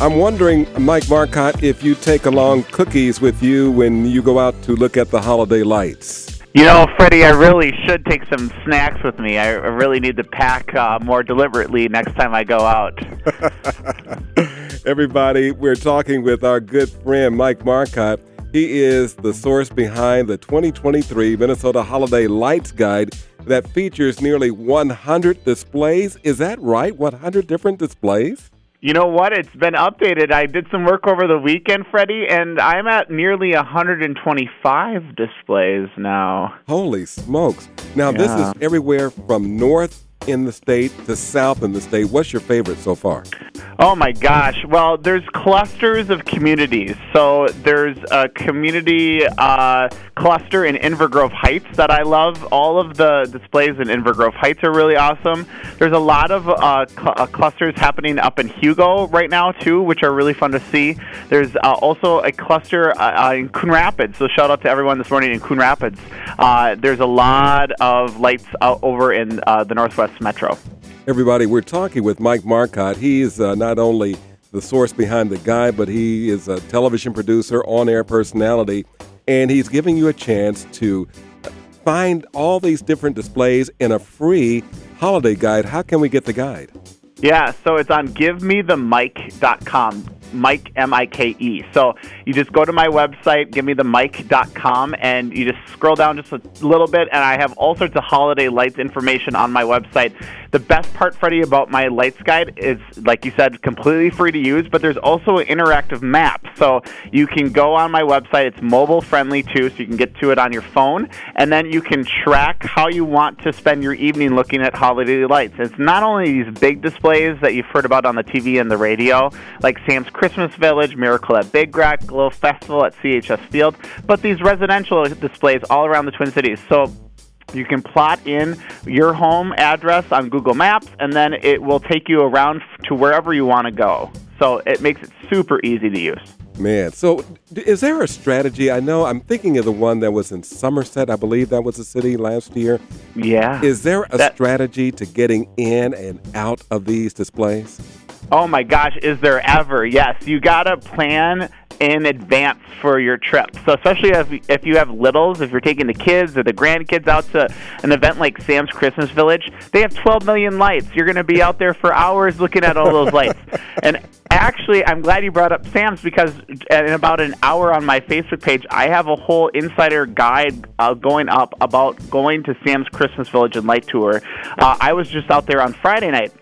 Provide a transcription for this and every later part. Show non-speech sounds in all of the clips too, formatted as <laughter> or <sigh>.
I'm wondering, Mike Marcotte, if you take along cookies with you when you go out to look at the holiday lights. You know, Freddie, I really should take some snacks with me. I really need to pack uh, more deliberately next time I go out. <laughs> Everybody, we're talking with our good friend Mike Marcotte. He is the source behind the 2023 Minnesota Holiday Lights Guide that features nearly 100 displays. Is that right? 100 different displays? You know what? It's been updated. I did some work over the weekend, Freddie, and I'm at nearly 125 displays now. Holy smokes. Now, yeah. this is everywhere from north in the state to south in the state. What's your favorite so far? Oh my gosh. Well, there's clusters of communities. So there's a community uh, cluster in Inver Grove Heights that I love. All of the displays in Inver Grove Heights are really awesome. There's a lot of uh, cl- uh, clusters happening up in Hugo right now, too, which are really fun to see. There's uh, also a cluster uh, uh, in Coon Rapids. So shout out to everyone this morning in Coon Rapids. there's a lot of lights out over in the Northwest Metro. Everybody, we're talking with Mike Marcotte. He's uh, not only the source behind the guide, but he is a television producer, on air personality, and he's giving you a chance to find all these different displays in a free holiday guide. How can we get the guide? Yeah, so it's on givemethemike.com. Mike M I K E. So you just go to my website, givemethemike.com, and you just scroll down just a little bit, and I have all sorts of holiday lights information on my website. The best part, Freddie, about my lights guide is, like you said, completely free to use, but there's also an interactive map. So you can go on my website. It's mobile friendly too, so you can get to it on your phone, and then you can track how you want to spend your evening looking at holiday lights. It's not only these big displays that you've heard about on the TV and the radio, like Sam's Christmas Village, Miracle at Big Rock, Glow Festival at CHS Field, but these residential displays all around the Twin Cities. So you can plot in your home address on Google Maps, and then it will take you around to wherever you want to go. So it makes it super easy to use. Man, so is there a strategy? I know I'm thinking of the one that was in Somerset. I believe that was the city last year. Yeah. Is there a that, strategy to getting in and out of these displays? Oh my gosh, is there ever? Yes, you got to plan in advance for your trip. So especially if if you have littles, if you're taking the kids or the grandkids out to an event like Sam's Christmas Village, they have 12 million lights. You're going to be out there for hours looking at all those lights. <laughs> And actually, I'm glad you brought up Sam's because in about an hour on my Facebook page, I have a whole insider guide uh, going up about going to Sam's Christmas Village and Light Tour. Uh, I was just out there on Friday night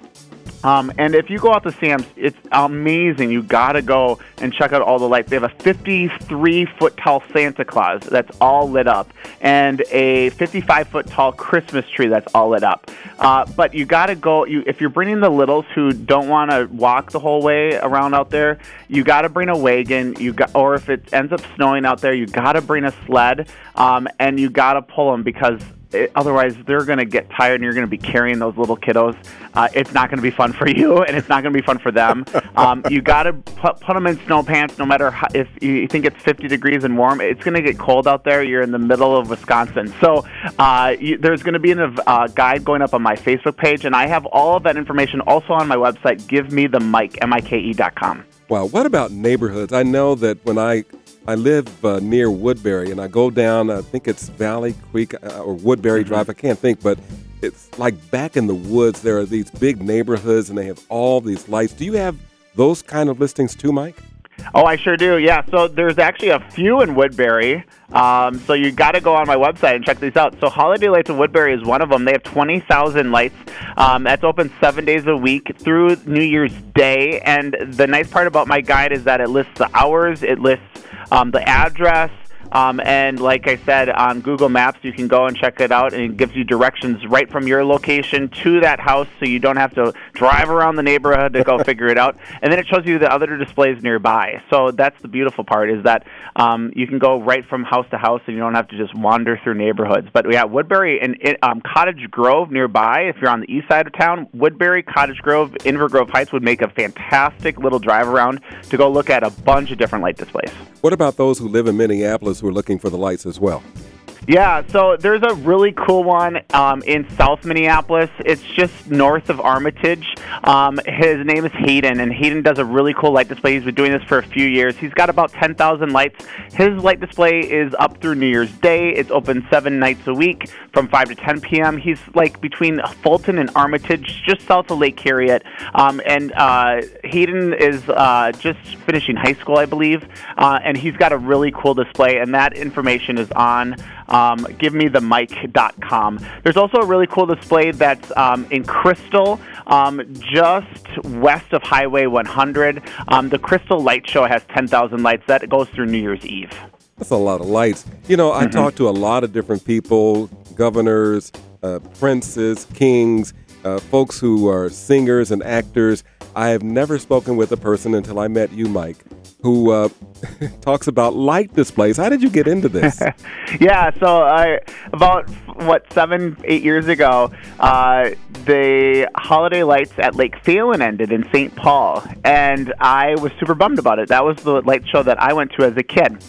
um, and if you go out to Sam's, it's amazing. You got to go and check out all the lights. They have a 53 foot tall Santa Claus that's all lit up, and a 55 foot tall Christmas tree that's all lit up. Uh, but you got to go. You, if you're bringing the littles who don't want to walk the whole way around out there, you got to bring a wagon. You got, or if it ends up snowing out there, you got to bring a sled, um, and you got to pull them because otherwise, they're going to get tired, and you're going to be carrying those little kiddos. Uh, it's not going to be fun for <laughs> you, and it's not going to be fun for them. Um, you got to put, put them in snow pants, no matter how, if you think it's 50 degrees and warm. It's going to get cold out there. You're in the middle of Wisconsin, so uh, you, there's going to be a uh, guide going up on my Facebook page, and I have all of that information also on my website. Give me the Mike M I K E dot com. Wow, what about neighborhoods? I know that when I I live uh, near Woodbury, and I go down. I think it's Valley Creek uh, or Woodbury mm-hmm. Drive. I can't think, but it's like back in the woods. There are these big neighborhoods, and they have all these lights. Do you have those kind of listings too, Mike? Oh, I sure do. Yeah. So there's actually a few in Woodbury. Um, so you got to go on my website and check these out. So Holiday Lights in Woodbury is one of them. They have 20,000 lights. Um, that's open seven days a week through New Year's Day. And the nice part about my guide is that it lists the hours, it lists um, the address, um, and like I said, on Google Maps, you can go and check it out, and it gives you directions right from your location to that house, so you don't have to drive around the neighborhood to go <laughs> figure it out. And then it shows you the other displays nearby. So that's the beautiful part is that um, you can go right from house to house, and you don't have to just wander through neighborhoods. But yeah, Woodbury and um, Cottage Grove nearby. If you're on the east side of town, Woodbury, Cottage Grove, Inver Grove Heights would make a fantastic little drive around to go look at a bunch of different light displays. What about those who live in Minneapolis who are looking for the lights as well? Yeah, so there's a really cool one um, in South Minneapolis. It's just north of Armatage. Um, his name is Hayden, and Hayden does a really cool light display. He's been doing this for a few years. He's got about 10,000 lights. His light display is up through New Year's Day. It's open seven nights a week from 5 to 10 p.m. He's like between Fulton and Armatage, just south of Lake Harriet. Um, and uh, Hayden is uh, just finishing high school, I believe, uh, and he's got a really cool display, and that information is on um, givemethemike.com. There's also a really cool display that's um, in Crystal, um, just west of Highway 100. Um, the Crystal Light Show has 10,000 lights. That goes through New Year's Eve. That's a lot of lights. You know, I mm-hmm. talk to a lot of different people, governors, uh, princes, kings, uh, folks who are singers and actors. I have never spoken with a person until I met you, Mike, who uh, <laughs> talks about light displays. How did you get into this? <laughs> yeah, so I about what seven, eight years ago, uh, the holiday lights at Lake Phalen ended in St. Paul, and I was super bummed about it. That was the light show that I went to as a kid.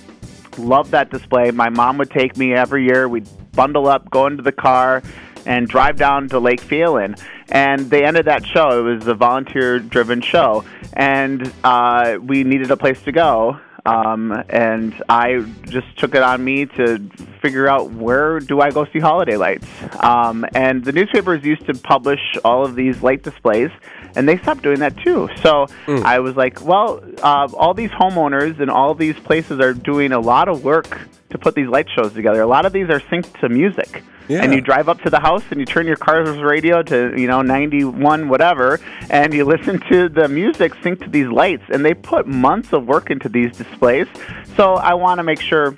Loved that display. My mom would take me every year. We'd bundle up, go into the car, and drive down to Lake Phalen. And they ended that show. It was a volunteer driven show. And uh, we needed a place to go. Um, and I just took it on me to figure out where do I go see holiday lights. Um, and the newspapers used to publish all of these light displays, and they stopped doing that too. So mm. I was like, well, uh, all these homeowners and all these places are doing a lot of work to put these light shows together. A lot of these are synced to music. Yeah. And you drive up to the house and you turn your car's radio to, you know, 91 whatever, and you <laughs> listen to the music sync to these lights. And they put months of work into these displays. So I want to make sure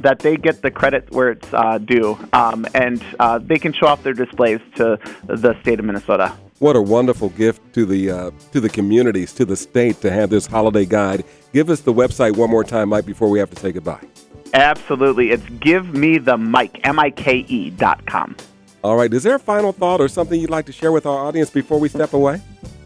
that they get the credit where it's uh, due, um, and uh, they can show off their displays to the state of Minnesota. What a wonderful gift to the uh, to the communities, to the state, to have this holiday guide. Give us the website one more time, Mike, before we have to say goodbye. Absolutely. It's givemethemike, M-I-K-E dot com. All right. Is there a final thought or something you'd like to share with our audience before we step away?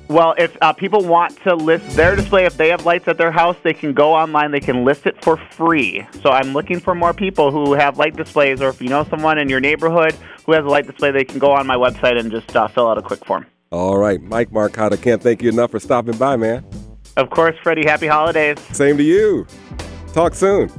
Well, if uh, people want to list their display, if they have lights at their house, they can go online. They can list it for free. So I'm looking for more people who have light displays, or if you know someone in your neighborhood who has a light display, they can go on my website and just uh, fill out a quick form. All right, Mike Marcotte, I can't thank you enough for stopping by, man. Of course, Freddie. Happy holidays. Same to you. Talk soon.